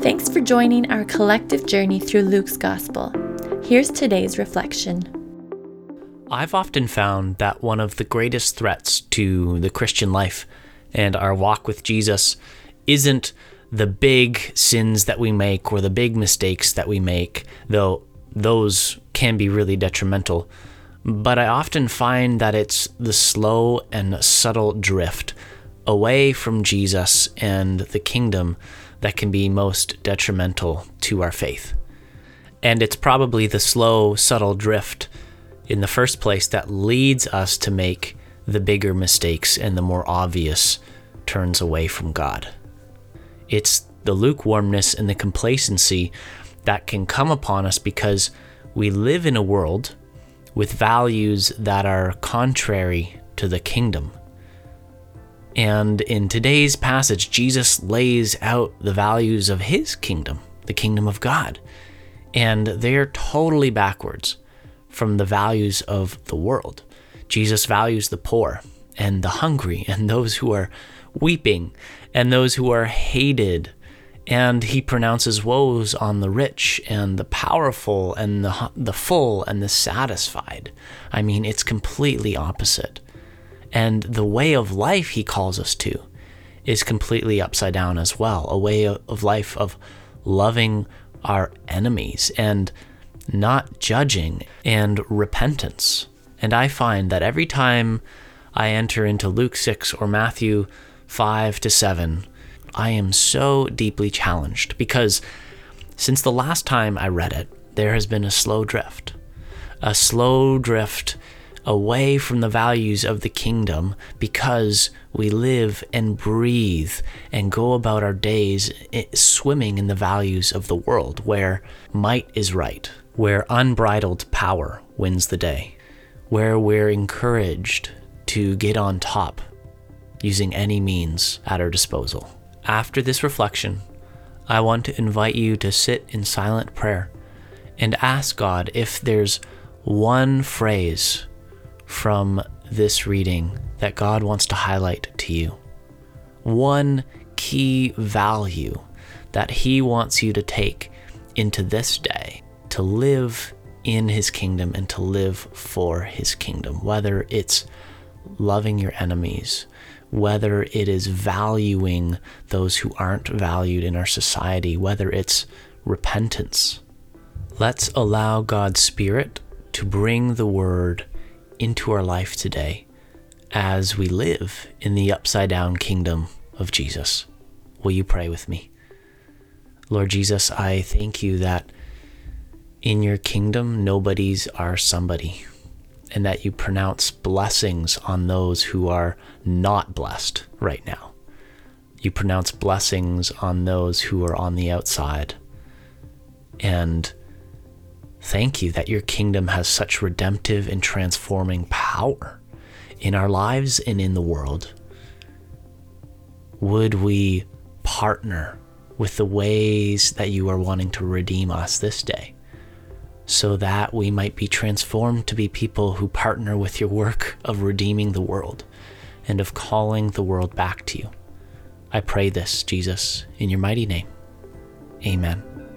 Thanks for joining our collective journey through Luke's Gospel. Here's today's reflection. I've often found that one of the greatest threats to the Christian life and our walk with Jesus isn't the big sins that we make or the big mistakes that we make, though those can be really detrimental. But I often find that it's the slow and subtle drift away from Jesus and the kingdom that can be most detrimental to our faith. And it's probably the slow, subtle drift in the first place that leads us to make the bigger mistakes and the more obvious turns away from God. It's the lukewarmness and the complacency that can come upon us because we live in a world with values that are contrary to the kingdom. And in today's passage, Jesus lays out the values of his kingdom, the kingdom of God. And they're totally backwards from the values of the world. Jesus values the poor and the hungry and those who are weeping and those who are hated. And he pronounces woes on the rich and the powerful and the, the full and the satisfied. I mean, it's completely opposite. And the way of life he calls us to is completely upside down as well a way of life of loving our enemies and not judging and repentance. And I find that every time I enter into Luke 6 or Matthew 5 to 7, I am so deeply challenged because since the last time I read it, there has been a slow drift. A slow drift away from the values of the kingdom because we live and breathe and go about our days eh, swimming in the values of the world where might is right, where unbridled power wins the day, where we're encouraged to get on top using any means at our disposal. After this reflection, I want to invite you to sit in silent prayer and ask God if there's one phrase from this reading that God wants to highlight to you. One key value that He wants you to take into this day to live in His kingdom and to live for His kingdom, whether it's loving your enemies, whether it is valuing those who aren't valued in our society, whether it's repentance. Let's allow God's Spirit to bring the word into our life today as we live in the upside down kingdom of Jesus. Will you pray with me? Lord Jesus, I thank you that in your kingdom, nobodies are somebody, and that you pronounce blessings on those who are not blessed right now. You pronounce blessings on those who are on the outside. And Thank you that your kingdom has such redemptive and transforming power in our lives and in the world. Would we partner with the ways that you are wanting to redeem us this day so that we might be transformed to be people who partner with your work of redeeming the world and of calling the world back to you? I pray this, Jesus, in your mighty name. Amen.